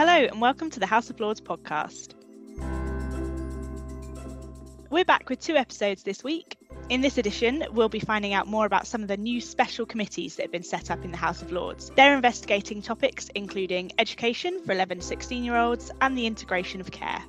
Hello, and welcome to the House of Lords podcast. We're back with two episodes this week. In this edition, we'll be finding out more about some of the new special committees that have been set up in the House of Lords. They're investigating topics including education for 11 to 16 year olds and the integration of care.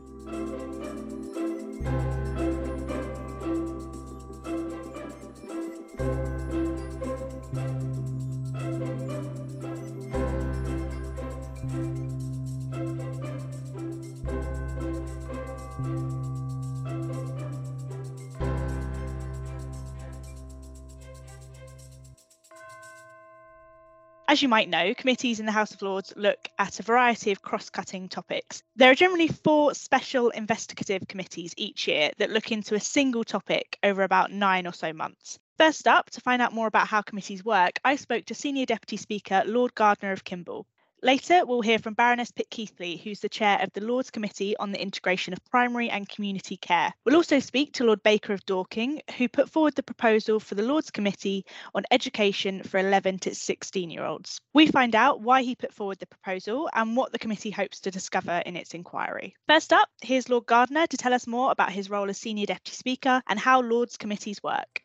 As you might know, committees in the House of Lords look at a variety of cross cutting topics. There are generally four special investigative committees each year that look into a single topic over about nine or so months. First up, to find out more about how committees work, I spoke to Senior Deputy Speaker Lord Gardiner of Kimble. Later, we'll hear from Baroness Pitkeathley, who's the chair of the Lords Committee on the Integration of Primary and Community Care. We'll also speak to Lord Baker of Dorking, who put forward the proposal for the Lords Committee on Education for 11 to 16 year olds. We find out why he put forward the proposal and what the committee hopes to discover in its inquiry. First up, here's Lord Gardiner to tell us more about his role as Senior Deputy Speaker and how Lords Committees work.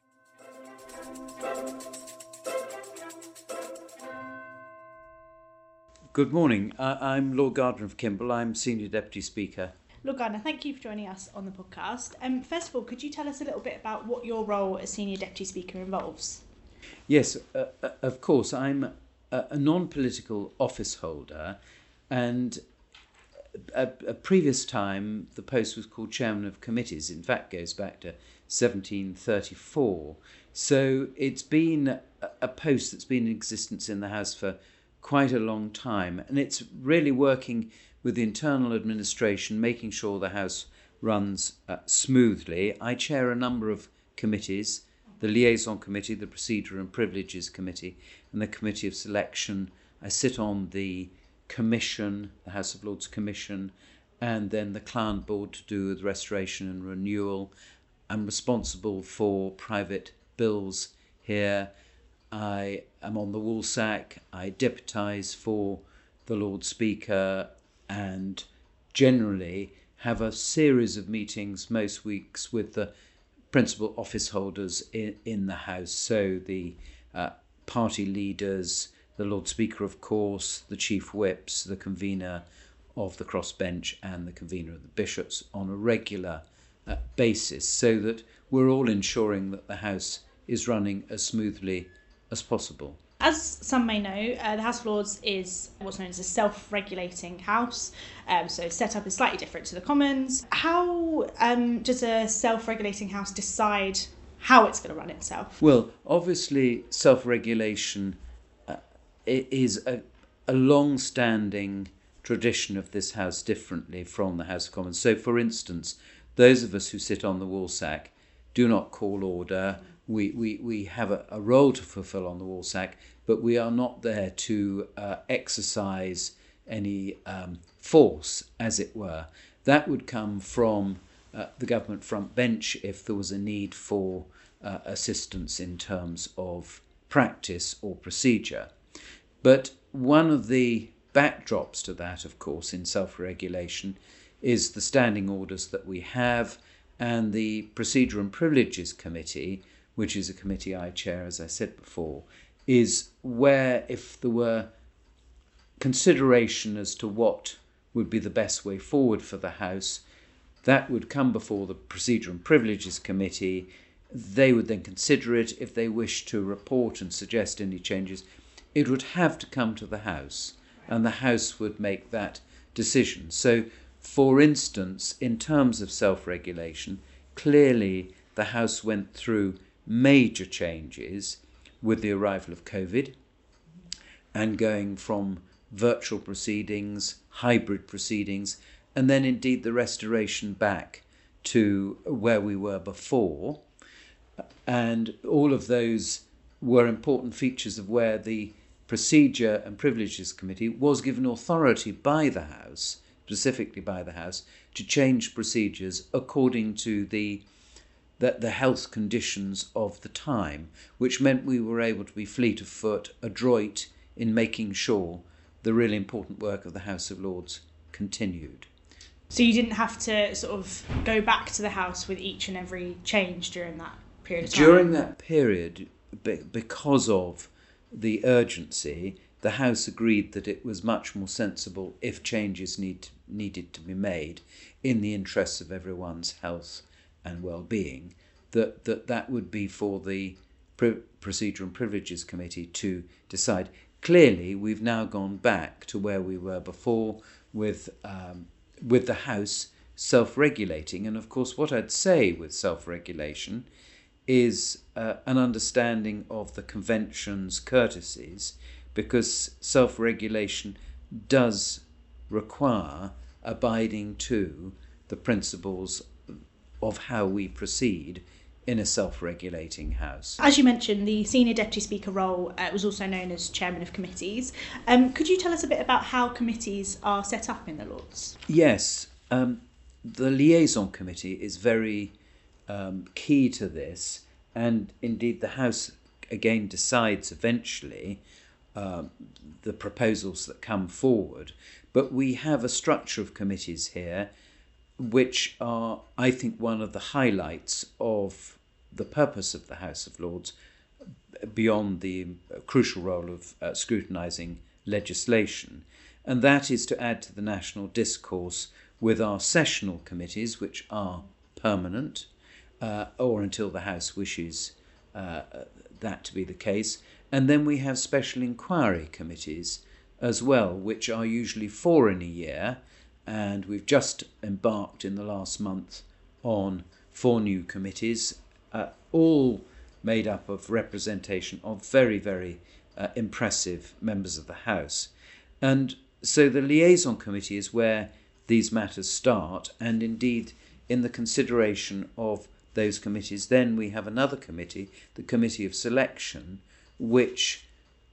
Good morning. Uh, I'm Lord Gardiner of Kimble. I'm Senior Deputy Speaker. Lord Gardiner, thank you for joining us on the podcast. Um, first of all, could you tell us a little bit about what your role as Senior Deputy Speaker involves? Yes, uh, uh, of course. I'm a, a non political office holder, and a, a, previous time the post was called Chairman of Committees. In fact, goes back to 1734. So it's been a, a post that's been in existence in the House for quite a long time. And it's really working with the internal administration, making sure the House runs uh, smoothly. I chair a number of committees the Liaison Committee, the Procedure and Privileges Committee, and the Committee of Selection. I sit on the Commission, the House of Lords Commission, and then the Client Board to do with restoration and renewal. I'm responsible for private bills here I am on the Woolsack, I deputise for the Lord Speaker, and generally have a series of meetings most weeks with the principal office holders in, in the House. So the uh, party leaders, the Lord Speaker, of course, the chief whips, the convener of the crossbench, and the convener of the bishops on a regular uh, basis, so that we're all ensuring that the House is running as smoothly as possible. As some may know, uh, the House of Lords is what's known as a self regulating house, um, so set up is slightly different to the Commons. How um, does a self regulating house decide how it's going to run itself? Well, obviously, self regulation uh, is a, a long standing tradition of this House differently from the House of Commons. So, for instance, those of us who sit on the Woolsack do not call order we, we, we have a, a role to fulfill on the Woolsack, but we are not there to uh, exercise any um, force, as it were. That would come from uh, the government front bench if there was a need for uh, assistance in terms of practice or procedure. But one of the backdrops to that, of course, in self regulation is the standing orders that we have and the Procedure and Privileges Committee which is a committee I chair, as I said before, is where if there were consideration as to what would be the best way forward for the House, that would come before the Procedure and Privileges Committee. They would then consider it. If they wish to report and suggest any changes, it would have to come to the House, and the House would make that decision. So, for instance, in terms of self regulation, clearly the House went through major changes with the arrival of COVID and going from virtual proceedings, hybrid proceedings, and then indeed the restoration back to where we were before. And all of those were important features of where the Procedure and Privileges Committee was given authority by the House, specifically by the House, to change procedures according to the the, the health conditions of the time, which meant we were able to be fleet of foot, adroit in making sure the really important work of the House of Lords continued. So you didn't have to sort of go back to the house with each and every change during that period of time? During that period, because of the urgency, the House agreed that it was much more sensible if changes need, needed to be made in the interests of everyone's health and well-being, that that, that would be for the Pri- Procedure and Privileges Committee to decide. Clearly, we've now gone back to where we were before with um, with the House self-regulating, and of course, what I'd say with self-regulation is uh, an understanding of the convention's courtesies, because self-regulation does require abiding to the principles of how we proceed in a self regulating House. As you mentioned, the Senior Deputy Speaker role uh, was also known as Chairman of Committees. Um, could you tell us a bit about how committees are set up in the Lords? Yes. Um, the Liaison Committee is very um, key to this, and indeed, the House again decides eventually um, the proposals that come forward. But we have a structure of committees here which are, I think, one of the highlights of the purpose of the House of Lords beyond the crucial role of uh, scrutinising legislation, and that is to add to the national discourse with our sessional committees, which are permanent, uh, or until the House wishes uh, that to be the case. And then we have special inquiry committees as well, which are usually four in a year and we've just embarked in the last month on four new committees, uh, all made up of representation of very, very uh, impressive members of the House. And so the liaison committee is where these matters start, and indeed, in the consideration of those committees, then we have another committee, the Committee of Selection, which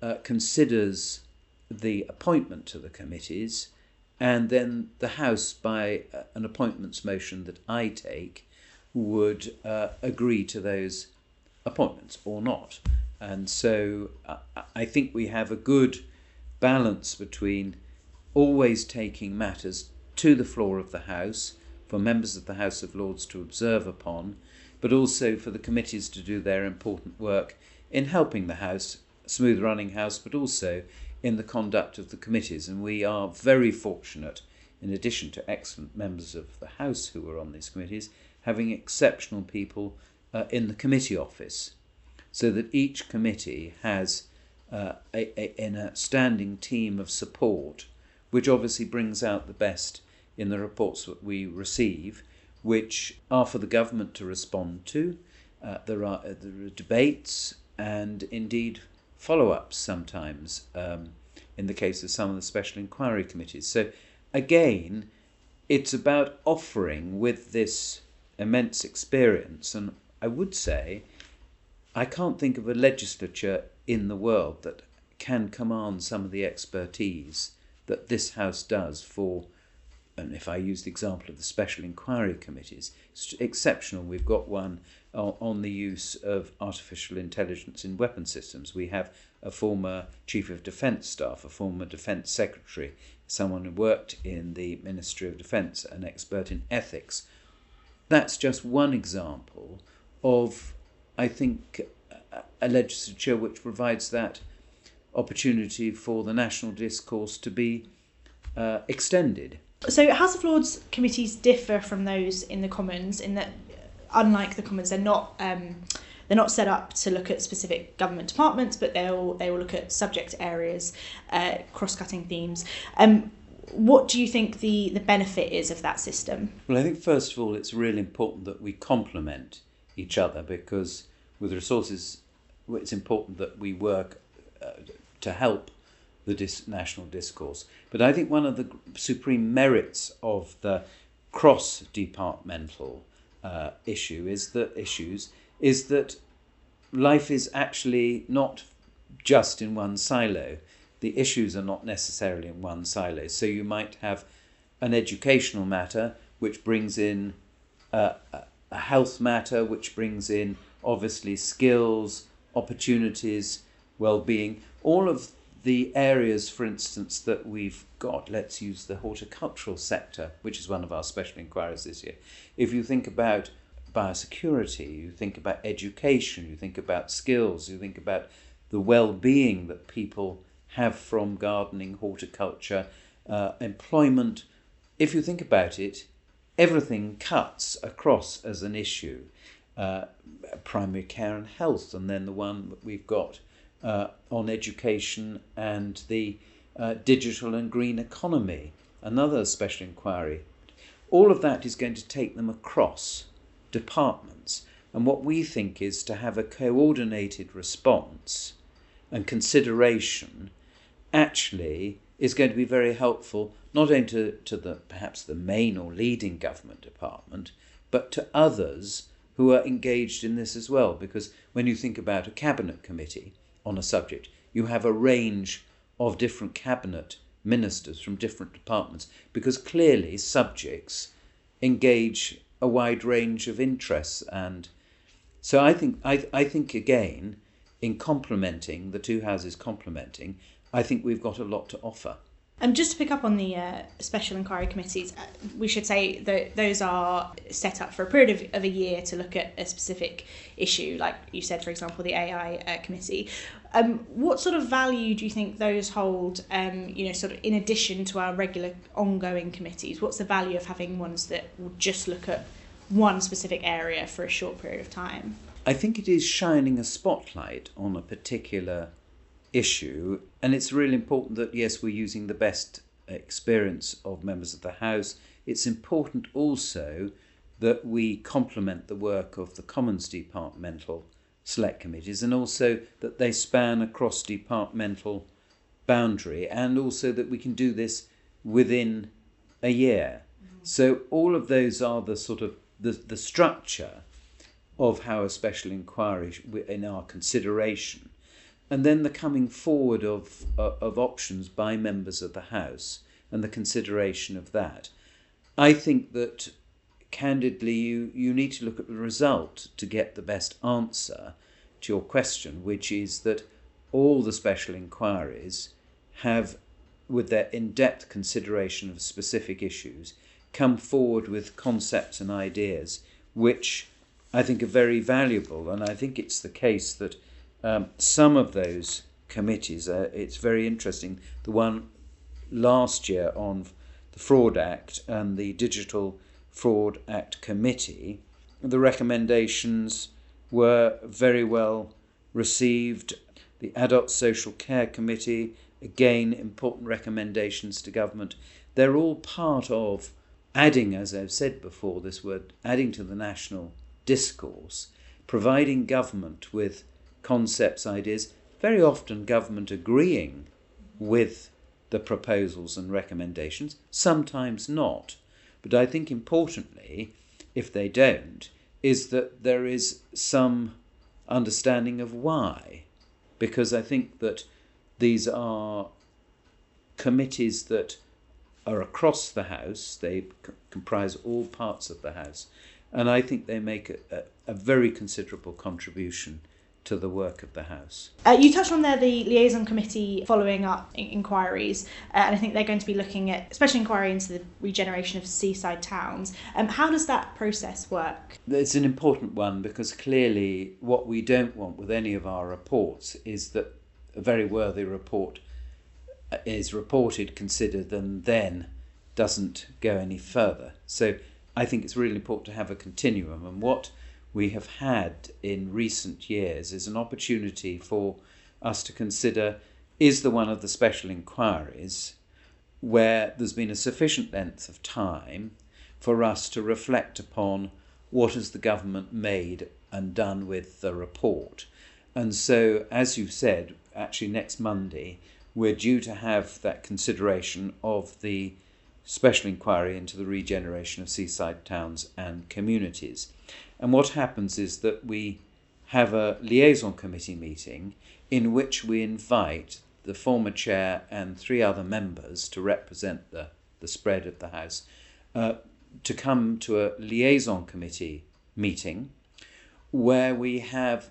uh, considers the appointment to the committees and then the House, by uh, an appointments motion that I take, would uh, agree to those appointments or not. And so uh, I think we have a good balance between always taking matters to the floor of the House for members of the House of Lords to observe upon, but also for the committees to do their important work in helping the House, smooth running House, but also in the conduct of the committees, and we are very fortunate, in addition to excellent members of the House who are on these committees, having exceptional people uh, in the committee office, so that each committee has uh, a, a, an outstanding team of support, which obviously brings out the best in the reports that we receive, which are for the government to respond to. Uh, there, are, uh, there are debates and indeed follow ups sometimes um, in the case of some of the special inquiry committees. So, again, it's about offering with this immense experience, and I would say I can't think of a legislature in the world that can command some of the expertise that this House does for, and if I use the example of the special inquiry committees, it's exceptional. We've got one on the use of artificial intelligence in weapon systems. We have a former Chief of Defence Staff, a former Defence Secretary, someone who worked in the Ministry of Defence, an expert in ethics. That's just one example of, I think, a legislature which provides that opportunity for the national discourse to be uh, extended. So, House of Lords committees differ from those in the Commons in that unlike the Commons, they're not um, they're not set up to look at specific government departments, but they'll they will look at subject areas, uh, cross-cutting themes. Um, what do you think the, the benefit is of that system? Well, I think first of all, it's really important that we complement each other because with resources, it's important that we work uh, to help the dis- national discourse. But I think one of the supreme merits of the cross departmental uh, issue is that issues is that life is actually not just in one silo. The issues are not necessarily in one silo. So you might have an educational matter which brings in uh, a health matter, which brings in obviously skills, opportunities, well-being. All of the areas, for instance, that we've got, let's use the horticultural sector, which is one of our special inquiries this year. If you think about biosecurity, you think about education, you think about skills, you think about the well being that people have from gardening, horticulture, uh, employment. If you think about it, everything cuts across as an issue. Uh, primary care and health, and then the one that we've got uh, on education and the uh, digital and green economy, another special inquiry. All of that is going to take them across departments. And what we think is to have a coordinated response and consideration actually is going to be very helpful not only to, to the perhaps the main or leading government department, but to others who are engaged in this as well. Because when you think about a cabinet committee on a subject, you have a range of different cabinet ministers from different departments because clearly subjects engage a wide range of interests and so I think I, I think again in complementing the two houses complementing I think we've got a lot to offer. And just to pick up on the uh, special inquiry committees, uh, we should say that those are set up for a period of, of, a year to look at a specific issue, like you said, for example, the AI uh, committee. Um, what sort of value do you think those hold, um, you know, sort of in addition to our regular ongoing committees? What's the value of having ones that will just look at one specific area for a short period of time? I think it is shining a spotlight on a particular issue. And it's really important that, yes, we're using the best experience of members of the House. It's important also that we complement the work of the Commons departmental select committees and also that they span across departmental boundary and also that we can do this within a year. Mm-hmm. So all of those are the sort of the, the structure of how a special inquiry in our consideration and then the coming forward of, uh, of options by members of the House and the consideration of that. I think that candidly you, you need to look at the result to get the best answer to your question, which is that all the special inquiries have, with their in depth consideration of specific issues, come forward with concepts and ideas which I think are very valuable. And I think it's the case that um, some of those committees, uh, it's very interesting. The one last year on the Fraud Act and the Digital Fraud Act Committee, the recommendations were very well received. The Adult Social Care Committee, again, important recommendations to government. They're all part of adding, as I've said before, this word, adding to the national discourse, providing government with concepts, ideas, very often government agreeing with the proposals and recommendations, sometimes not. But I think importantly, if they don't, is that there is some understanding of why. Because I think that these are committees that are across the House, they c- comprise all parts of the House, and I think they make a, a, a very considerable contribution to the work of the House. Uh, you touched on there the liaison committee following up in- inquiries, uh, and I think they're going to be looking at special inquiry into the regeneration of seaside towns. Um, how does that process work? It's an important one because clearly what we don't want with any of our reports is that a very worthy report uh, is reported, considered, and then doesn't go any further. So I think it's really important to have a continuum, and what we have had in recent years is an opportunity for us to consider is the one of the special inquiries where there's been a sufficient length of time for us to reflect upon what has the government made and done with the report. And so, as you've said, actually next Monday, we're due to have that consideration of the special inquiry into the regeneration of seaside towns and communities. And what happens is that we have a liaison committee meeting in which we invite the former chair and three other members to represent the, the spread of the House uh, to come to a liaison committee meeting where we have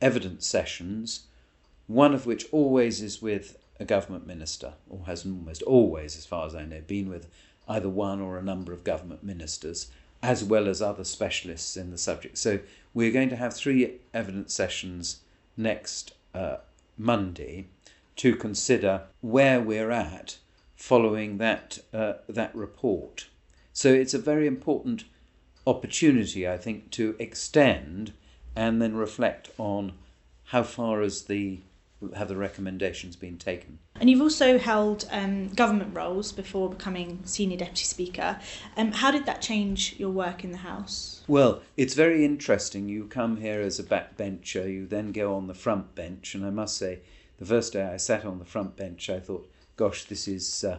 evidence sessions, one of which always is with a government minister, or has almost always, as far as I know, been with either one or a number of government ministers, as well as other specialists in the subject. So we're going to have three evidence sessions next uh, Monday to consider where we're at following that uh, that report. So it's a very important opportunity, I think, to extend and then reflect on how far has the have the recommendations been taken. And you've also held um, government roles before becoming senior deputy speaker. Um, how did that change your work in the House? Well, it's very interesting. You come here as a backbencher, you then go on the front bench, and I must say, the first day I sat on the front bench, I thought, "Gosh, this is uh,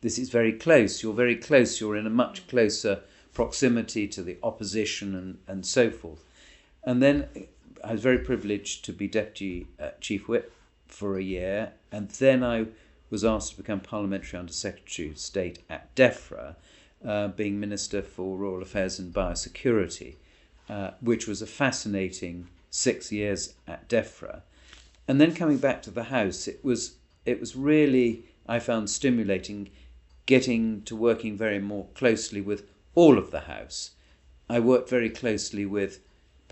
this is very close. You're very close. You're in a much closer proximity to the opposition and, and so forth." And then I was very privileged to be deputy uh, chief whip for a year, and then I was asked to become parliamentary under secretary of state at DEFRA, uh, being minister for rural affairs and biosecurity, uh, which was a fascinating six years at DEFRA, and then coming back to the house, it was it was really I found stimulating, getting to working very more closely with all of the house. I worked very closely with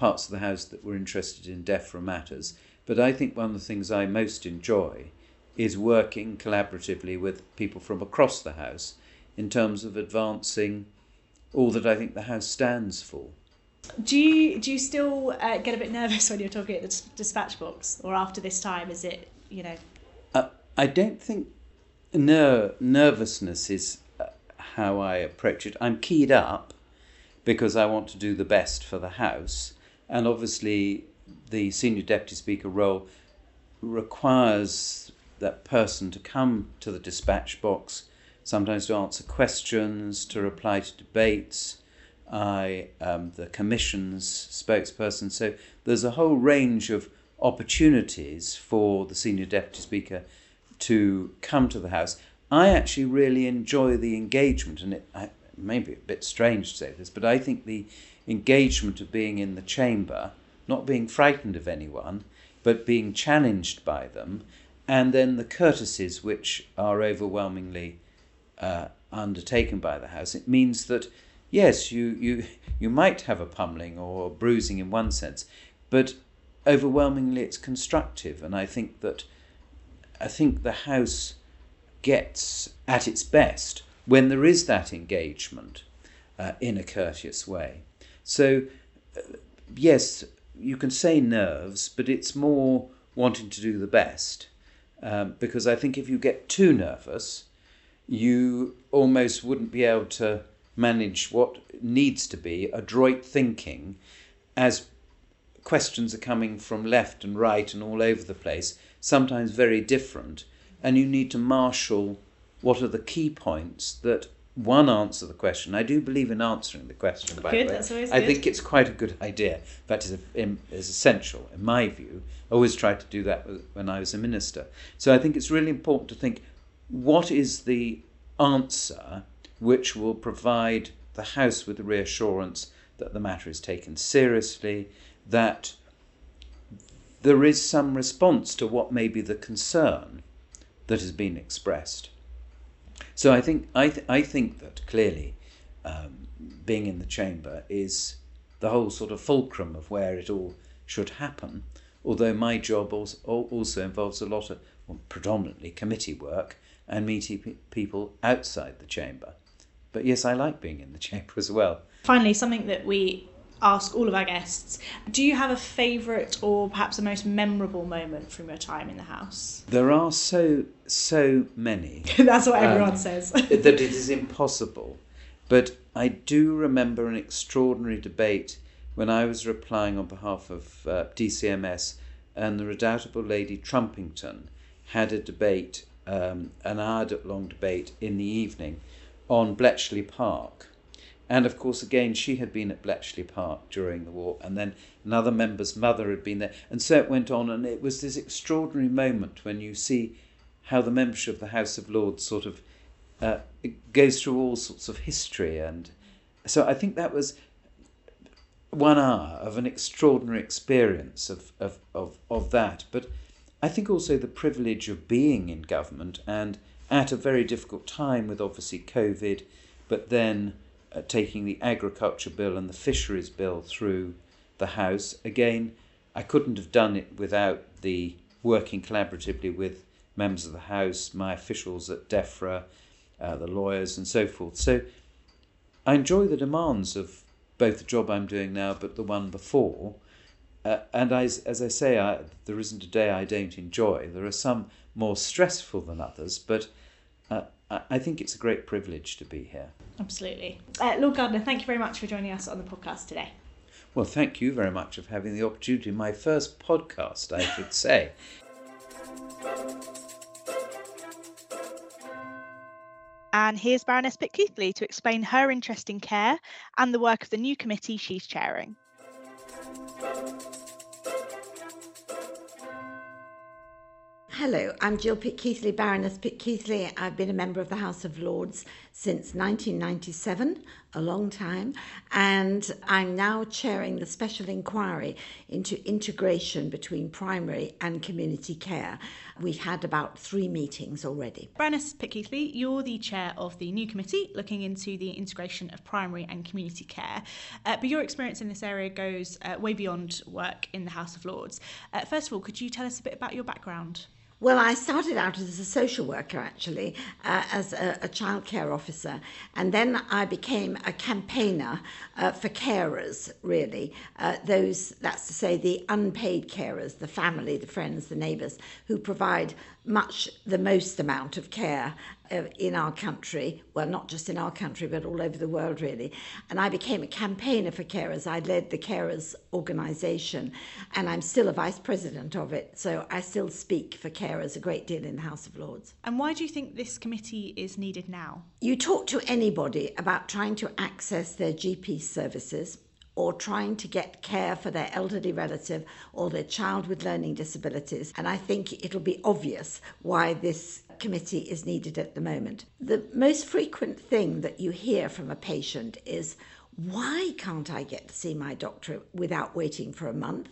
parts of the House that were interested in DEFRA matters. But I think one of the things I most enjoy is working collaboratively with people from across the House in terms of advancing all that I think the House stands for. Do you do you still uh, get a bit nervous when you're talking at the dispatch box, or after this time? Is it you know? Uh, I don't think ner- nervousness is uh, how I approach it. I'm keyed up because I want to do the best for the House, and obviously, the senior deputy speaker role requires that person to come to the dispatch box, sometimes to answer questions, to reply to debates. I am the commission's spokesperson. So there's a whole range of opportunities for the senior deputy speaker to come to the House. I actually really enjoy the engagement, and it, I, may be a bit strange to say this, but I think the engagement of being in the chamber, not being frightened of anyone, but being challenged by them, and then the courtesies which are overwhelmingly uh, undertaken by the House. It means that, yes, you, you, you might have a pummeling or bruising in one sense, but overwhelmingly it's constructive. And I think that I think the House gets at its best when there is that engagement uh, in a courteous way. So, uh, yes, you can say nerves, but it's more wanting to do the best. Um, because I think if you get too nervous, you almost wouldn't be able to manage what needs to be adroit thinking as questions are coming from left and right and all over the place, sometimes very different, and you need to marshal what are the key points that one answer the question. I do believe in answering the question. By good, the way, that's always I good. think it's quite a good idea. That is is essential in my view. I always tried to do that when I was a minister. So I think it's really important to think what is the answer which will provide the House with the reassurance that the matter is taken seriously, that there is some response to what may be the concern that has been expressed. So I think I, th- I think that clearly um, being in the chamber is the whole sort of fulcrum of where it all should happen. Although my job also, also involves a lot of, well, predominantly committee work and meeting people outside the chamber. But yes, I like being in the chamber as well. Finally, something that we ask all of our guests do you have a favourite or perhaps a most memorable moment from your time in the house? There are so so many. That's what everyone um, says. that it is impossible. But i do remember an extraordinary debate when i was replying on behalf of uh, dcms and the redoubtable lady trumpington had a debate um, an hour long debate in the evening on bletchley park and of course, again, she had been at Bletchley Park during the war, and then another member's mother had been there. And so it went on, and it was this extraordinary moment when you see how the membership of the House of Lords sort of uh, goes through all sorts of history. And so I think that was one hour of an extraordinary experience of, of, of, of that. But I think also the privilege of being in government and at a very difficult time with obviously COVID, but then uh, taking the agriculture bill and the fisheries bill through the House. Again, I couldn't have done it without the working collaboratively with members of the House, my officials at DEFRA, uh, the lawyers, and so forth. So I enjoy the demands of both the job I'm doing now, but the one before. Uh, and I, as I say, I, there isn't a day I don't enjoy. There are some more stressful than others, but uh, I think it's a great privilege to be here. Absolutely. Uh, Lord Gardiner, thank you very much for joining us on the podcast today. Well, thank you very much for having the opportunity. My first podcast, I should say. And here's Baroness Pitkeathley to explain her interest in care and the work of the new committee she's chairing. Hello, I'm Jill Pitkeathley, Baroness Pitkeathley. I've been a member of the House of Lords since 1997, a long time, and I'm now chairing the special inquiry into integration between primary and community care. We've had about three meetings already. Baroness Pitkeathley, you're the chair of the new committee looking into the integration of primary and community care, uh, but your experience in this area goes uh, way beyond work in the House of Lords. Uh, first of all, could you tell us a bit about your background? Well, I started out as a social worker actually, uh, as a, a officer, and then I became a campaigner uh, for carers, really. Uh, those, that's to say, the unpaid carers, the family, the friends, the neighbours, who provide much the most amount of care in our country, well, not just in our country, but all over the world, really. And I became a campaigner for carers. I led the carers organisation, and I'm still a vice president of it. So I still speak for carers a great deal in the House of Lords. And why do you think this committee is needed now? You talk to anybody about trying to access their GP services or trying to get care for their elderly relative or their child with learning disabilities. And I think it'll be obvious why this committee is needed at the moment. The most frequent thing that you hear from a patient is, why can't I get to see my doctor without waiting for a month?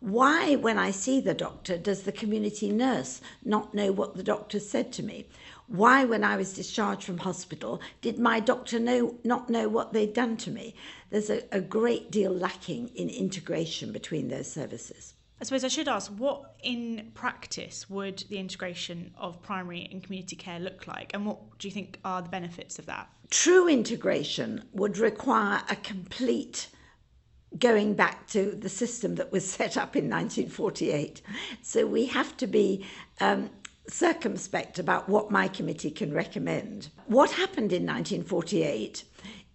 Why, when I see the doctor, does the community nurse not know what the doctor said to me? Why, when I was discharged from hospital, did my doctor know, not know what they'd done to me? There's a, a great deal lacking in integration between those services. I suppose I should ask what in practice would the integration of primary and community care look like, and what do you think are the benefits of that? True integration would require a complete going back to the system that was set up in 1948. So we have to be um, circumspect about what my committee can recommend. What happened in 1948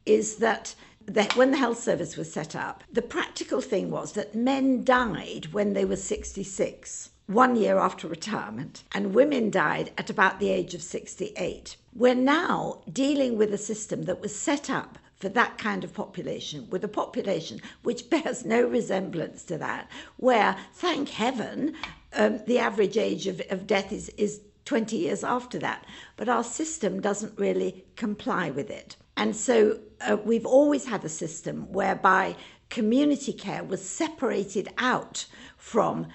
is that that when the health service was set up, the practical thing was that men died when they were 66, one year after retirement, and women died at about the age of 68. We're now dealing with a system that was set up for that kind of population, with a population which bears no resemblance to that, where, thank heaven, um, the average age of, of death is, is 20 years after that. But our system doesn't really comply with it. And so uh, we've always had a system whereby community care was separated out from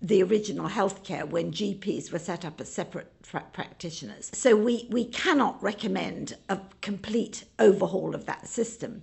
the original healthcare when GPs were set up as separate pra- practitioners. So we, we cannot recommend a complete overhaul of that system.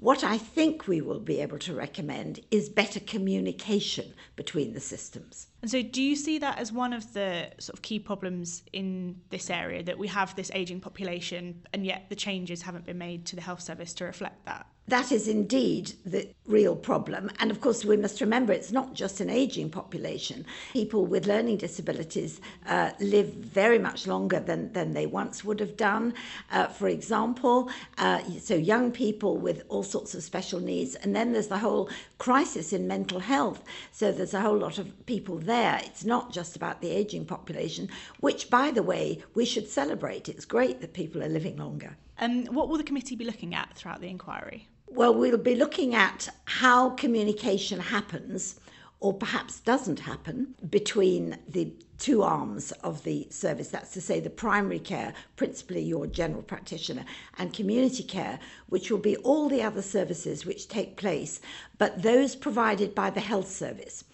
What I think we will be able to recommend is better communication between the systems. And so, do you see that as one of the sort of key problems in this area that we have this aging population and yet the changes haven't been made to the health service to reflect that? That is indeed the real problem. And of course, we must remember it's not just an aging population. People with learning disabilities uh, live very much longer than, than they once would have done. Uh, for example, uh, so young people with all sorts of special needs. And then there's the whole crisis in mental health. So there's a whole lot of people there. It's not just about the aging population, which, by the way, we should celebrate. It's great that people are living longer. Um, what will the committee be looking at throughout the inquiry? Well, we'll be looking at how communication happens or perhaps doesn't happen between the two arms of the service. That's to say, the primary care, principally your general practitioner, and community care, which will be all the other services which take place, but those provided by the health service.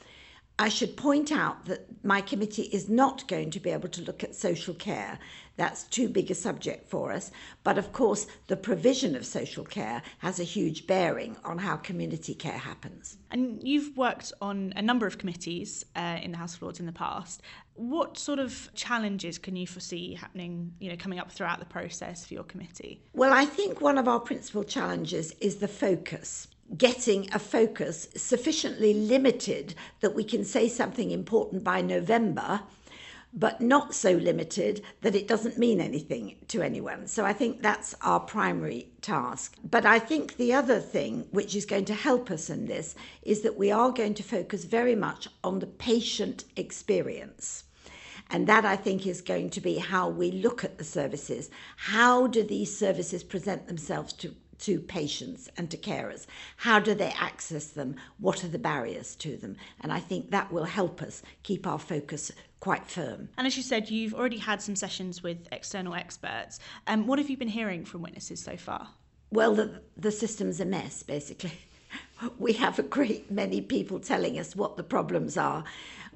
I should point out that my committee is not going to be able to look at social care. That's too big a subject for us. But of course, the provision of social care has a huge bearing on how community care happens. And you've worked on a number of committees uh, in the House of Lords in the past. What sort of challenges can you foresee happening, you know, coming up throughout the process for your committee? Well, I think one of our principal challenges is the focus getting a focus sufficiently limited that we can say something important by November but not so limited that it doesn't mean anything to anyone. So I think that's our primary task. But I think the other thing which is going to help us in this is that we are going to focus very much on the patient experience. And that I think is going to be how we look at the services. How do these services present themselves to to patients and to carers? How do they access them? What are the barriers to them? And I think that will help us keep our focus quite firm. And as you said, you've already had some sessions with external experts. Um, what have you been hearing from witnesses so far? Well, the, the system's a mess, basically. we have a great many people telling us what the problems are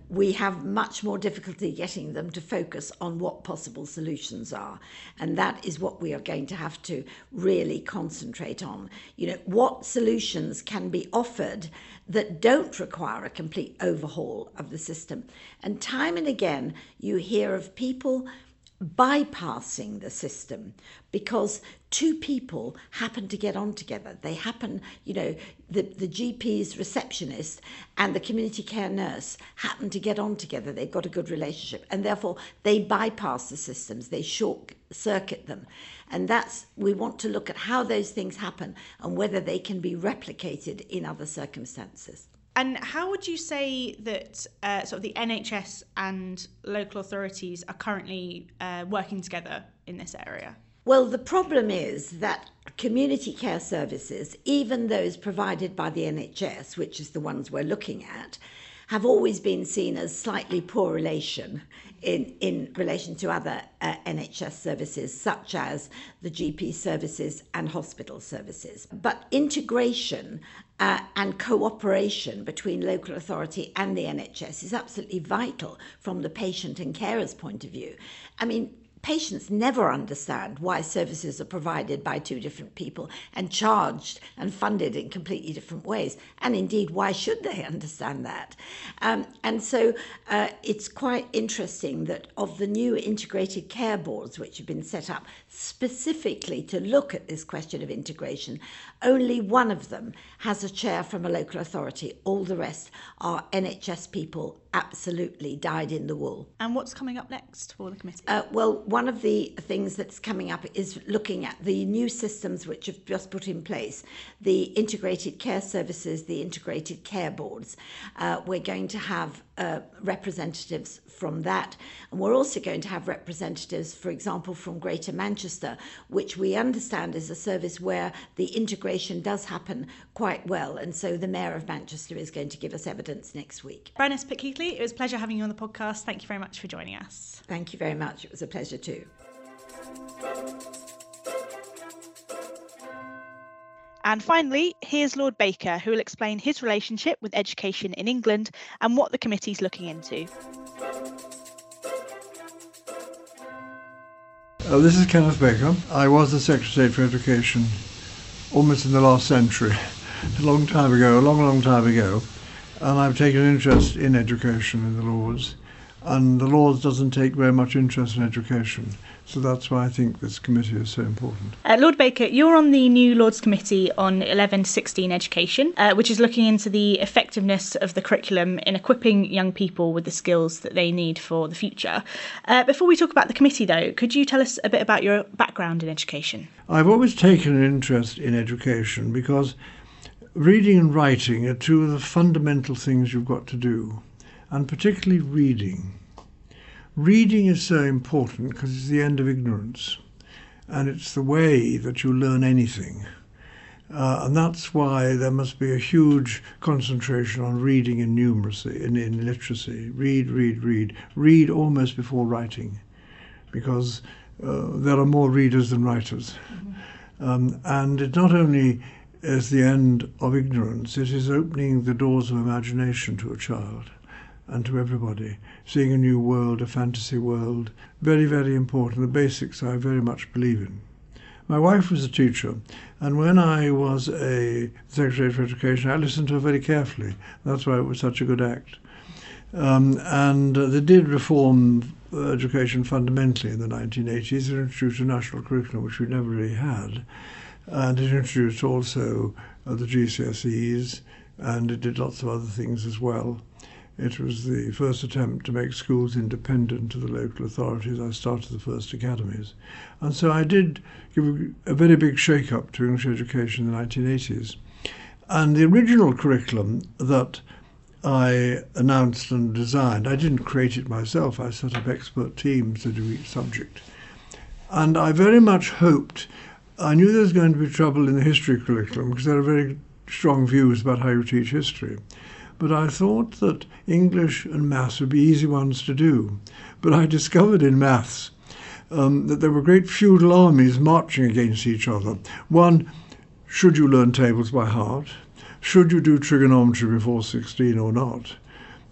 we have much more difficulty getting them to focus on what possible solutions are. And that is what we are going to have to really concentrate on. You know, what solutions can be offered that don't require a complete overhaul of the system. And time and again, you hear of people bypassing the system because two people happen to get on together. They happen, you know, the, the GP's receptionist and the community care nurse happen to get on together. They've got a good relationship and therefore they bypass the systems, they short circuit them. And that's, we want to look at how those things happen and whether they can be replicated in other circumstances. And how would you say that uh, sort of the NHS and local authorities are currently uh, working together in this area? Well, the problem is that community care services, even those provided by the NHS, which is the ones we're looking at, have always been seen as slightly poor relation in, in relation to other uh, NHS services, such as the GP services and hospital services. But integration uh, and cooperation between local authority and the NHS is absolutely vital from the patient and carer's point of view. I mean, patients never understand why services are provided by two different people and charged and funded in completely different ways. And indeed, why should they understand that? Um, and so uh, it's quite interesting that of the new integrated care boards which have been set up specifically to look at this question of integration, only one of them has a chair from a local authority. All the rest are NHS people absolutely dyed in the wool. And what's coming up next for the committee? Uh, well, one of the things that's coming up is looking at the new systems which have just put in place the integrated care services, the integrated care boards. Uh, we're going to have uh, representatives from that. And we're also going to have representatives, for example, from Greater Manchester, which we understand is a service where the integration does happen quite well. And so the Mayor of Manchester is going to give us evidence next week. Baroness Pitkeathley, it was a pleasure having you on the podcast. Thank you very much for joining us. Thank you very much. It was a pleasure too. And finally, here's Lord Baker, who will explain his relationship with education in England and what the committee's looking into. Uh, this is Kenneth Baker. I was the Secretary for Education almost in the last century, a long time ago, a long, long time ago. And I've taken an interest in education in the Lords. And the Lords doesn't take very much interest in education. So that's why I think this committee is so important. Uh, Lord Baker, you're on the new Lords Committee on 11 to 16 education, uh, which is looking into the effectiveness of the curriculum in equipping young people with the skills that they need for the future. Uh, before we talk about the committee, though, could you tell us a bit about your background in education? I've always taken an interest in education because reading and writing are two of the fundamental things you've got to do, and particularly reading. Reading is so important because it's the end of ignorance and it's the way that you learn anything. Uh, and that's why there must be a huge concentration on reading and numeracy, in, in literacy. Read, read, read. Read almost before writing because uh, there are more readers than writers. Mm-hmm. Um, and it not only is the end of ignorance, it is opening the doors of imagination to a child and to everybody. Seeing a new world, a fantasy world, very, very important. The basics I very much believe in. My wife was a teacher, and when I was a Secretary for Education, I listened to her very carefully. That's why it was such a good act. Um, and uh, they did reform education fundamentally in the 1980s. It introduced a national curriculum, which we never really had. And it introduced also uh, the GCSEs, and it did lots of other things as well. It was the first attempt to make schools independent of the local authorities. I started the first academies. And so I did give a, very big shake up to English education in the 1980s. And the original curriculum that I announced and designed, I didn't create it myself, I set up expert teams to do each subject. And I very much hoped, I knew there was going to be trouble in the history curriculum because there are very strong views about how you teach history. But I thought that English and maths would be easy ones to do. But I discovered in maths um, that there were great feudal armies marching against each other. One, should you learn tables by heart? Should you do trigonometry before 16 or not?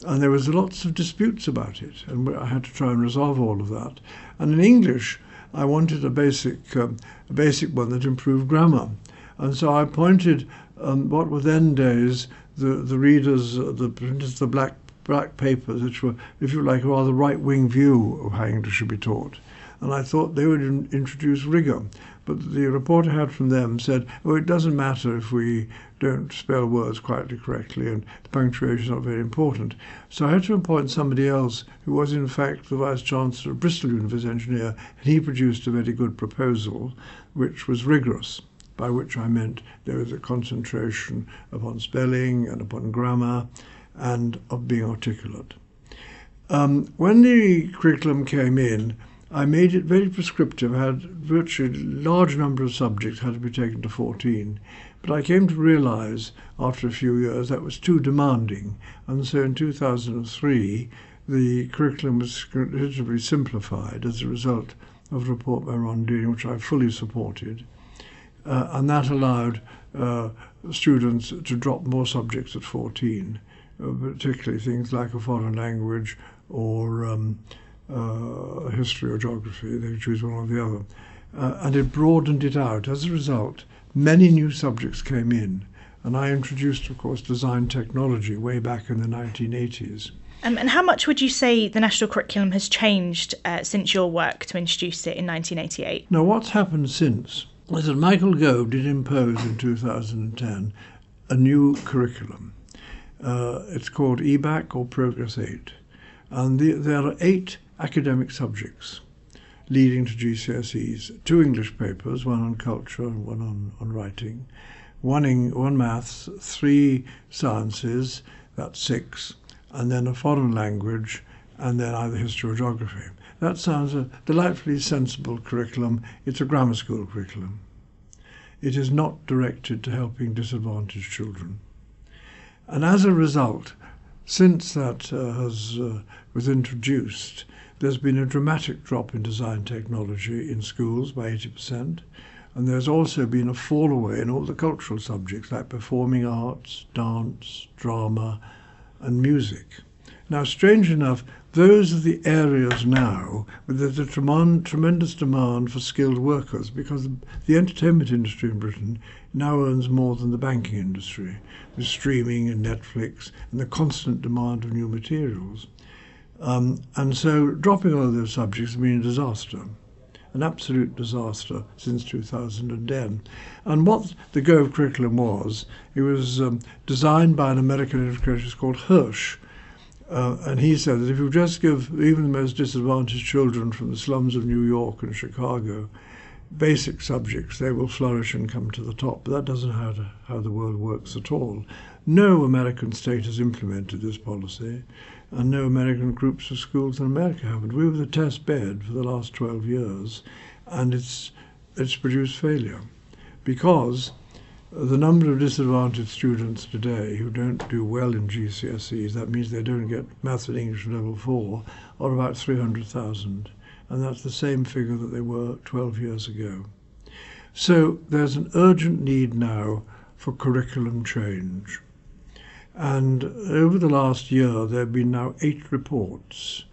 And there was lots of disputes about it, and I had to try and resolve all of that. And in English, I wanted a basic, um, a basic one that improved grammar. And so I appointed um, what were then days the, the readers, uh, the printers, the black, black papers, which were, if you like, a rather right wing view of how English should be taught. And I thought they would in, introduce rigour. But the report I had from them said, oh, it doesn't matter if we don't spell words quite correctly and the punctuation is not very important. So I had to appoint somebody else who was in fact the Vice Chancellor of Bristol University Engineer and he produced a very good proposal which was rigorous by which I meant there was a concentration upon spelling and upon grammar and of being articulate. Um, when the curriculum came in, I made it very prescriptive. I had virtually a large number of subjects had to be taken to 14. But I came to realize after a few years that was too demanding. And so in 2003, the curriculum was considerably simplified as a result of a report by Ron Dearing, which I fully supported and that allowed uh, students to drop more subjects at 14, uh, particularly things like a foreign language or um, uh, history or geography. They choose one or the other. Uh, and it broadened it out. As a result, many new subjects came in. And I introduced, of course, design technology way back in the 1980s. Um, and how much would you say the national curriculum has changed uh, since your work to introduce it in 1988? Now, what's happened since was that Michael Gove did impose in 2010 a new curriculum. Uh, it's called EBacc or Progress 8. And the, there are eight academic subjects leading to GCSEs, two English papers, one on culture and one on, on writing, one, in, one maths, three sciences, that's six, and then a foreign language, and then either history or geography. That sounds a delightfully sensible curriculum. It's a grammar school curriculum. It is not directed to helping disadvantaged children. And as a result, since that uh, has, uh, was introduced, there's been a dramatic drop in design technology in schools by 80%. And there's also been a fall away in all the cultural subjects like performing arts, dance, drama, and music. Now, strange enough, those are the areas now where there's a tremendous demand for skilled workers because the entertainment industry in Britain now earns more than the banking industry with streaming and Netflix and the constant demand of new materials. Um, and so dropping all of those subjects has been a disaster, an absolute disaster since 2010. And what the Gove curriculum was, it was um, designed by an American educator called Hirsch, uh, and he said that if you just give even the most disadvantaged children from the slums of New York and Chicago basic subjects, they will flourish and come to the top. But that doesn't how, to, how the world works at all. No American state has implemented this policy, and no American groups of schools in America haven't. We were the test bed for the last 12 years, and it's, it's produced failure because the number of disadvantaged students today who don't do well in GCSEs, that means they don't get maths and English level 4, are about 300,000. And that's the same figure that they were 12 years ago. So there's an urgent need now for curriculum change. And over the last year, there have been now eight reports,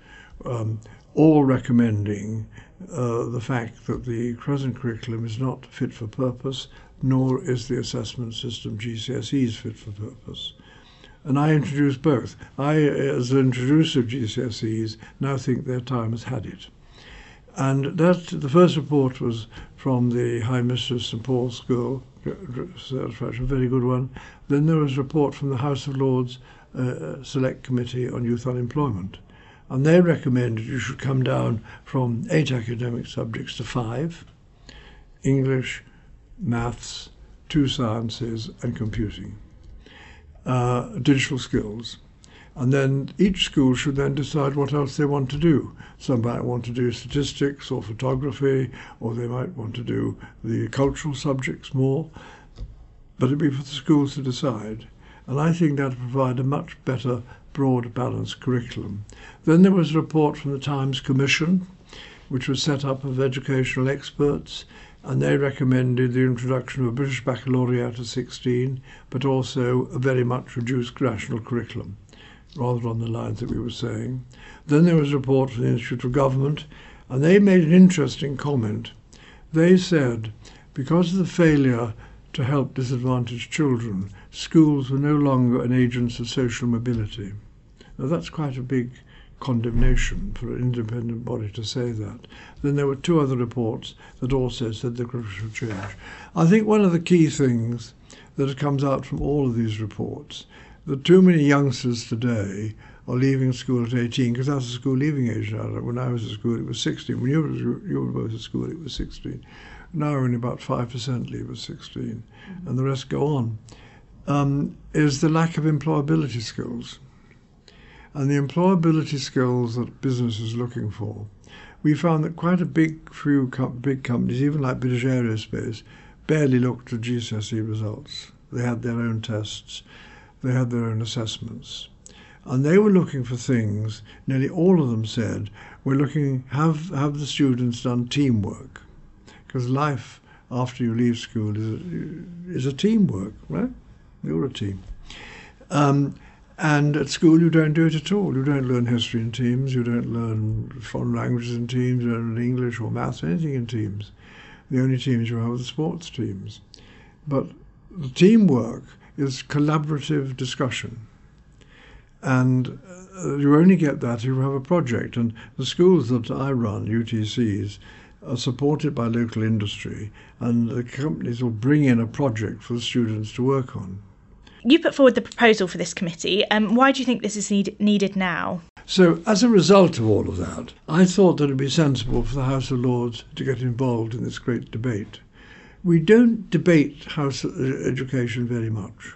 um, all recommending uh, the fact that the present curriculum is not fit for purpose, nor is the assessment system GCSEs fit for purpose. And I introduced both. I, as an introducer of GCSEs, now think their time has had it. And that the first report was from the High Mistress St Paul's School, a very good one. Then there was a report from the House of Lords uh, Select Committee on Youth Unemployment. And they recommended you should come down from eight academic subjects to five English, maths, two sciences, and computing uh, digital skills. And then each school should then decide what else they want to do. Some might want to do statistics or photography, or they might want to do the cultural subjects more. But it'd be for the schools to decide. And I think that would provide a much better, broad, balanced curriculum. Then there was a report from the Times Commission, which was set up of educational experts, and they recommended the introduction of a British baccalaureate at 16, but also a very much reduced national curriculum, rather on the lines that we were saying. Then there was a report from the Institute of Government, and they made an interesting comment. They said, because of the failure to help disadvantaged children, schools were no longer an agent of social mobility. Now that's quite a big condemnation for an independent body to say that. Then there were two other reports that also said the should change. I think one of the key things that comes out from all of these reports that too many youngsters today are leaving school at 18 because that's the school leaving age now. When I was at school, it was 16. When you were, you were both at school, it was 16. Now only about 5% leave at 16, mm-hmm. and the rest go on. Um, is the lack of employability skills and the employability skills that business is looking for, we found that quite a big few com- big companies, even like British Aerospace, barely looked at GCSE results. They had their own tests, they had their own assessments. And they were looking for things, nearly all of them said, we're looking, have, have the students done teamwork? Because life after you leave school is a, is a teamwork, right? You're a team. Um, and at school, you don't do it at all. You don't learn history in teams. You don't learn foreign languages in teams. You don't learn English or maths, or anything in teams. The only teams you have are the sports teams. But the teamwork is collaborative discussion. And uh, you only get that if you have a project. And the schools that I run, UTCs, are supported by local industry, and the companies will bring in a project for the students to work on you put forward the proposal for this committee. Um, why do you think this is need- needed now? So, as a result of all of that, I thought that it would be sensible for the House of Lords to get involved in this great debate. We don't debate House education very much.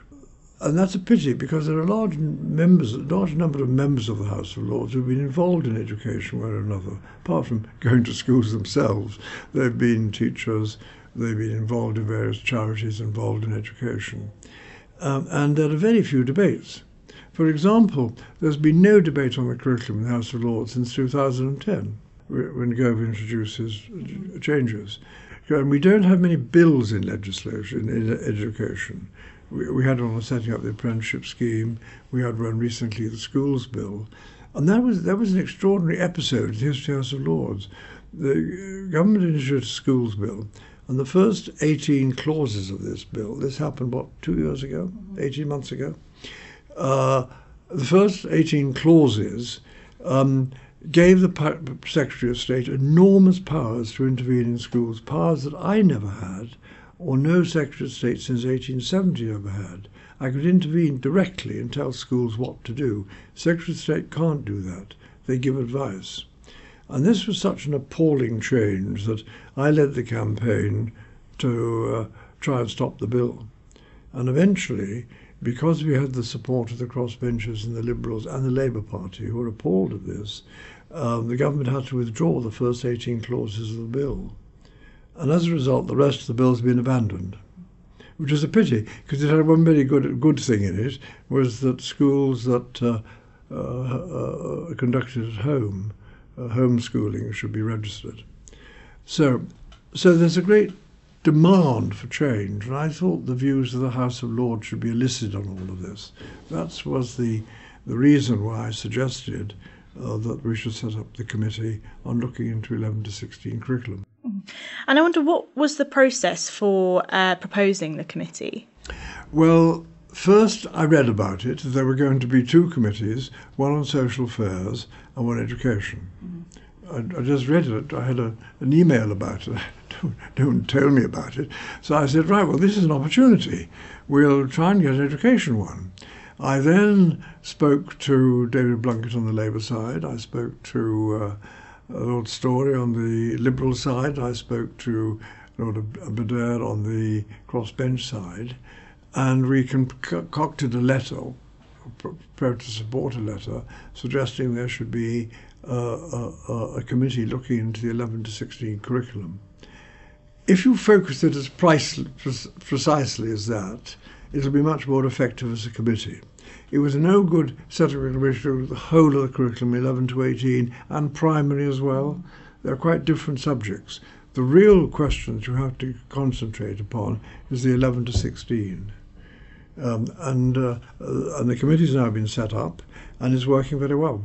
And that's a pity because there are large members, a large number of members of the House of Lords who've been involved in education one or another. Apart from going to schools themselves, they've been teachers, they've been involved in various charities involved in education um, and there are very few debates. For example, there's been no debate on the curriculum in the House of Lords since 2010, when Gove introduced changes. And we don't have many bills in legislation, in education. We, we had one on setting up the apprenticeship scheme. We had one recently, the schools bill. And that was, that was an extraordinary episode in the history of the House of Lords. The government introduced a schools bill, and the first 18 clauses of this bill, this happened, what, two years ago, 18 months ago? Uh, the first 18 clauses um, gave the Secretary of State enormous powers to intervene in schools, powers that I never had, or no Secretary of State since 1870 ever had. I could intervene directly and tell schools what to do. Secretary of State can't do that. They give advice. And this was such an appalling change that I led the campaign to uh, try and stop the bill. And eventually, because we had the support of the crossbenchers and the Liberals and the Labour Party, who were appalled at this, um, the government had to withdraw the first 18 clauses of the bill. And as a result, the rest of the bill has been abandoned, which is a pity, because it had one very good, good thing in it, was that schools that uh, uh, uh conducted at home homeschooling should be registered. So, so there's a great demand for change, and I thought the views of the House of Lords should be elicited on all of this. That was the, the reason why I suggested uh, that we should set up the committee on looking into 11 to 16 curriculum. And I wonder what was the process for uh, proposing the committee? Well, first I read about it. There were going to be two committees, one on social affairs and one on education. Mm-hmm. I, I, just read it. I had a, an email about it. don't, don't tell me about it. So I said, right, well, this is an opportunity. We'll try and get an education one. I then spoke to David Blunkett on the Labour side. I spoke to uh, Lord Storey on the Liberal side. I spoke to Lord Aberdare on the crossbench side. And we concocted a letter, prepared to support a letter, suggesting there should be uh, a, a, committee looking into the 11 to 16 curriculum. If you focus it as price, precisely as that, it'll be much more effective as a committee. It was no good setting a committee to the whole of the curriculum, 11 to 18, and primary as well. They're quite different subjects. The real questions you have to concentrate upon is the 11 to 16. Um, and, uh, and the committee's now been set up and is working very well.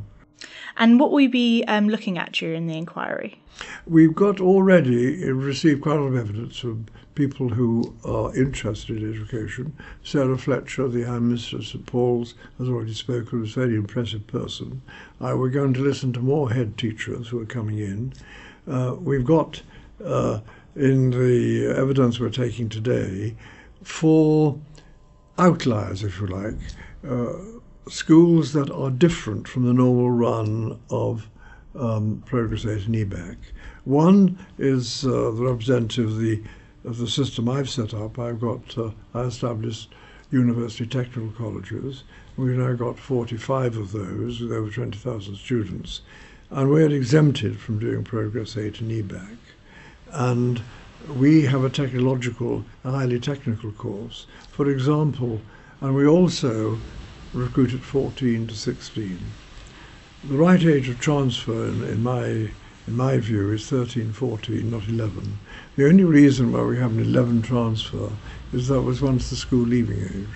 And what will we be um, looking at during the inquiry? We've got already received quite a lot of evidence from people who are interested in education. Sarah Fletcher, the Anne Mistress of St Paul's, has already spoken, was a very impressive person. Uh, we're going to listen to more head teachers who are coming in. Uh, we've got uh, in the evidence we're taking today four outliers, if you like, uh, schools that are different from the normal run of um, Progress 8 and EBacc. One is uh, the representative of the, of the system I've set up. I've got, uh, I established university technical colleges. We've now got 45 of those with over 20,000 students. And we're exempted from doing Progress 8 and EBacc. And we have a technological, a highly technical course. For example, and we also recruit at 14 to 16. The right age of transfer, in, in my in my view, is 13, 14, not 11. The only reason why we have an 11 transfer is that was once the school leaving age.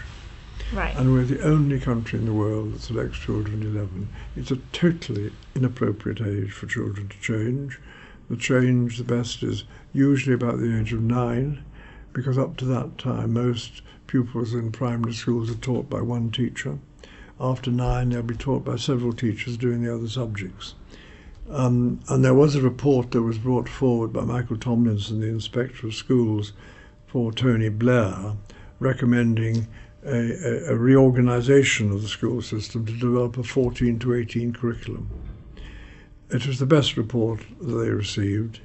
Right. And we're the only country in the world that selects children 11. It's a totally inappropriate age for children to change. The change, the best, is usually about the age of nine, because up to that time, most pupils in primary schools are taught by one teacher. After nine, they'll be taught by several teachers doing the other subjects. Um, and there was a report that was brought forward by Michael Tomlinson, the Inspector of Schools, for Tony Blair, recommending a, a, a reorganisation of the school system to develop a 14 to 18 curriculum. It was the best report that they received,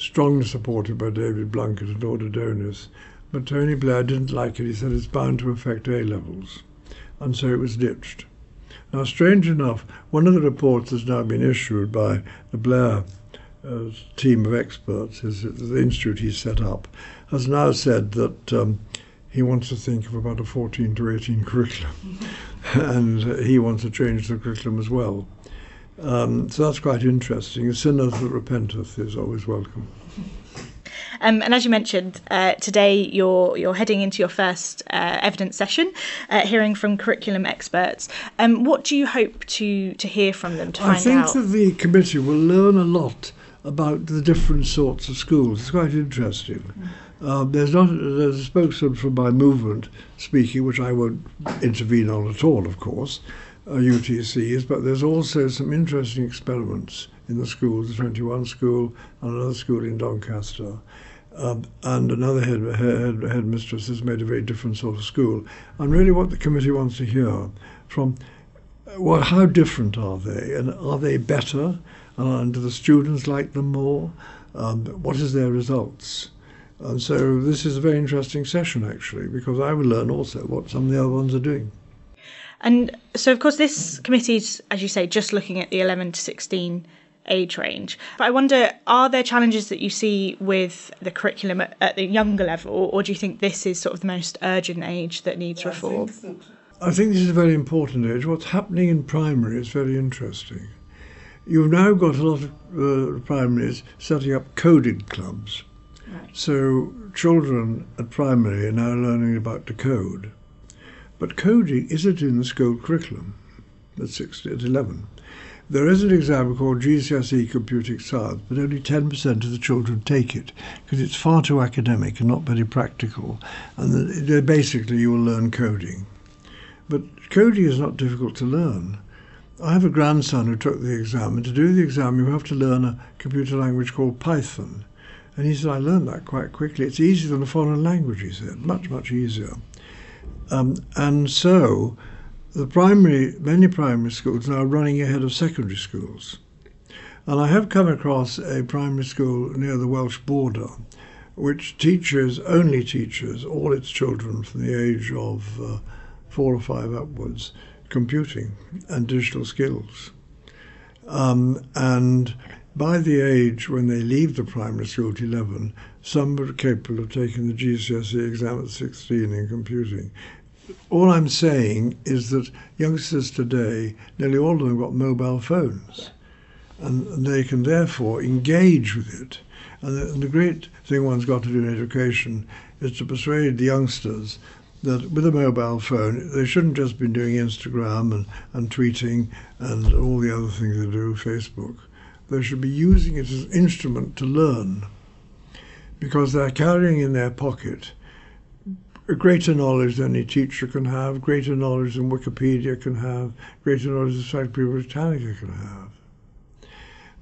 strongly supported by David Blunkett and Lord Adonis, but Tony Blair didn't like it. He said it's bound to affect A levels, and so it was ditched. Now, strange enough, one of the reports has now been issued by the Blair uh, team of experts, his, the institute he set up, has now said that um, he wants to think of about a 14 to 18 curriculum, and he wants to change the curriculum as well. Um, so that's quite interesting. A sinner that repenteth is always welcome. Um, and as you mentioned, uh, today you're you're heading into your first uh, evidence session, uh, hearing from curriculum experts. Um, what do you hope to to hear from them to find out? I think that the committee will learn a lot about the different sorts of schools. It's quite interesting. Mm. Um, there's not there's a spokesman from my movement speaking, which I won't intervene on at all, of course UTCs, but there's also some interesting experiments in the schools, the 21 school and another school in Doncaster. Um, and another head, head, head mistress has made a very different sort of school. And really, what the committee wants to hear from well, how different are they, and are they better? And do the students like them more? Um, what is their results? And so this is a very interesting session actually, because I will learn also what some of the other ones are doing. And so, of course, this committee is, as you say, just looking at the 11 to 16 age range. But I wonder, are there challenges that you see with the curriculum at, at the younger level, or do you think this is sort of the most urgent age that needs reform? I think, I think this is a very important age. What's happening in primary is very interesting. You've now got a lot of uh, primaries setting up coded clubs. Right. So children at primary are now learning about to code, but coding isn't in the school curriculum at, six, at 11. There is an exam called GCSE Computing Science, but only 10% of the children take it because it's far too academic and not very practical. And basically, you will learn coding. But coding is not difficult to learn. I have a grandson who took the exam, and to do the exam, you have to learn a computer language called Python. And he said, I learned that quite quickly. It's easier than a foreign language, he eh? said, much, much easier. Um, and so the primary, many primary schools are now running ahead of secondary schools. And I have come across a primary school near the Welsh border, which teaches, only teaches, all its children from the age of uh, four or five upwards, computing and digital skills. Um, and by the age when they leave the primary school at 11, some are capable of taking the GCSE exam at 16 in computing all I'm saying is that youngsters today, nearly all of them have got mobile phones, and they can therefore engage with it. And the, and the great thing one's got to do in education is to persuade the youngsters that with a mobile phone, they shouldn't just be doing Instagram and, and tweeting and all the other things they do, Facebook. They should be using it as an instrument to learn because they're carrying in their pocket a greater knowledge than any teacher can have, greater knowledge than Wikipedia can have, greater knowledge than Encyclopedia Britannica can have.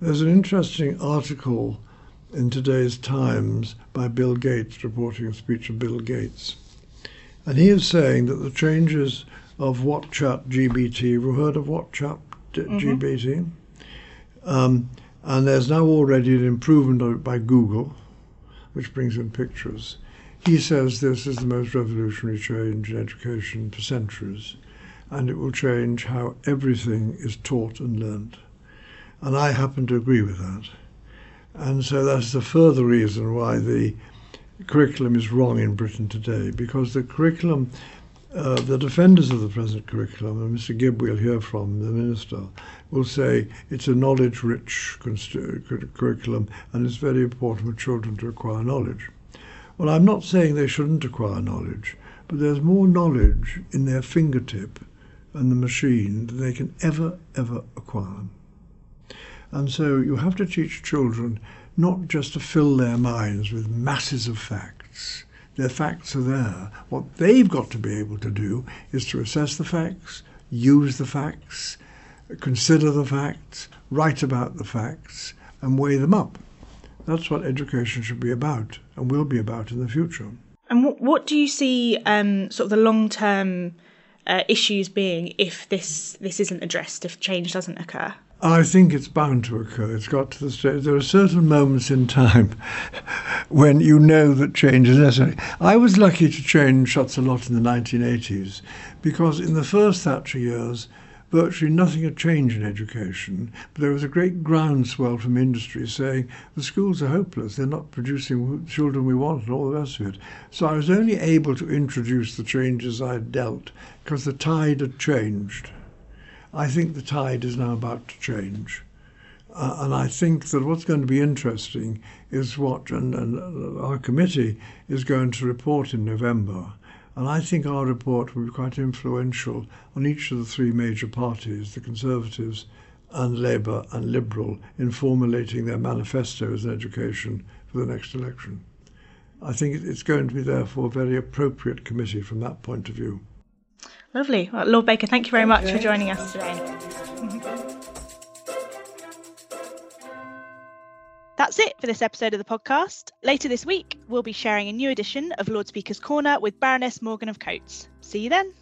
There's an interesting article in today's Times by Bill Gates, reporting a speech of Bill Gates. And he is saying that the changes of WhatsApp GPT, have you heard of WhatsApp mm-hmm. GPT? Um, and there's now already an improvement by Google, which brings in pictures. He says this is the most revolutionary change in education for centuries, and it will change how everything is taught and learnt. And I happen to agree with that. And so that's the further reason why the curriculum is wrong in Britain today, because the curriculum, uh, the defenders of the present curriculum, and Mr. Gibb we'll hear from, the Minister, will say it's a knowledge rich curriculum and it's very important for children to acquire knowledge. Well, I'm not saying they shouldn't acquire knowledge, but there's more knowledge in their fingertip and the machine than they can ever, ever acquire. And so you have to teach children not just to fill their minds with masses of facts. Their facts are there. What they've got to be able to do is to assess the facts, use the facts, consider the facts, write about the facts, and weigh them up. That's what education should be about and will be about in the future. And what, what do you see um, sort of the long term uh, issues being if this this isn't addressed, if change doesn't occur? I think it's bound to occur. It's got to the stage. There are certain moments in time when you know that change is necessary. I was lucky to change shots a lot in the 1980s because in the first Thatcher years, virtually nothing had changed in education, but there was a great groundswell from industry saying the schools are hopeless, they're not producing children we want, and all the rest of it. So I was only able to introduce the changes I dealt because the tide had changed. I think the tide is now about to change. Uh, and I think that what's going to be interesting is what, and, and our committee is going to report in November and I think our report will be quite influential on each of the three major parties, the Conservatives and Labour and Liberal, in formulating their manifestos in education for the next election. I think it's going to be, therefore, a very appropriate committee from that point of view. Lovely. Well, Lord Baker, thank you very much for joining us today. That's it for this episode of the podcast. Later this week, we'll be sharing a new edition of Lord Speaker's Corner with Baroness Morgan of Cotes. See you then.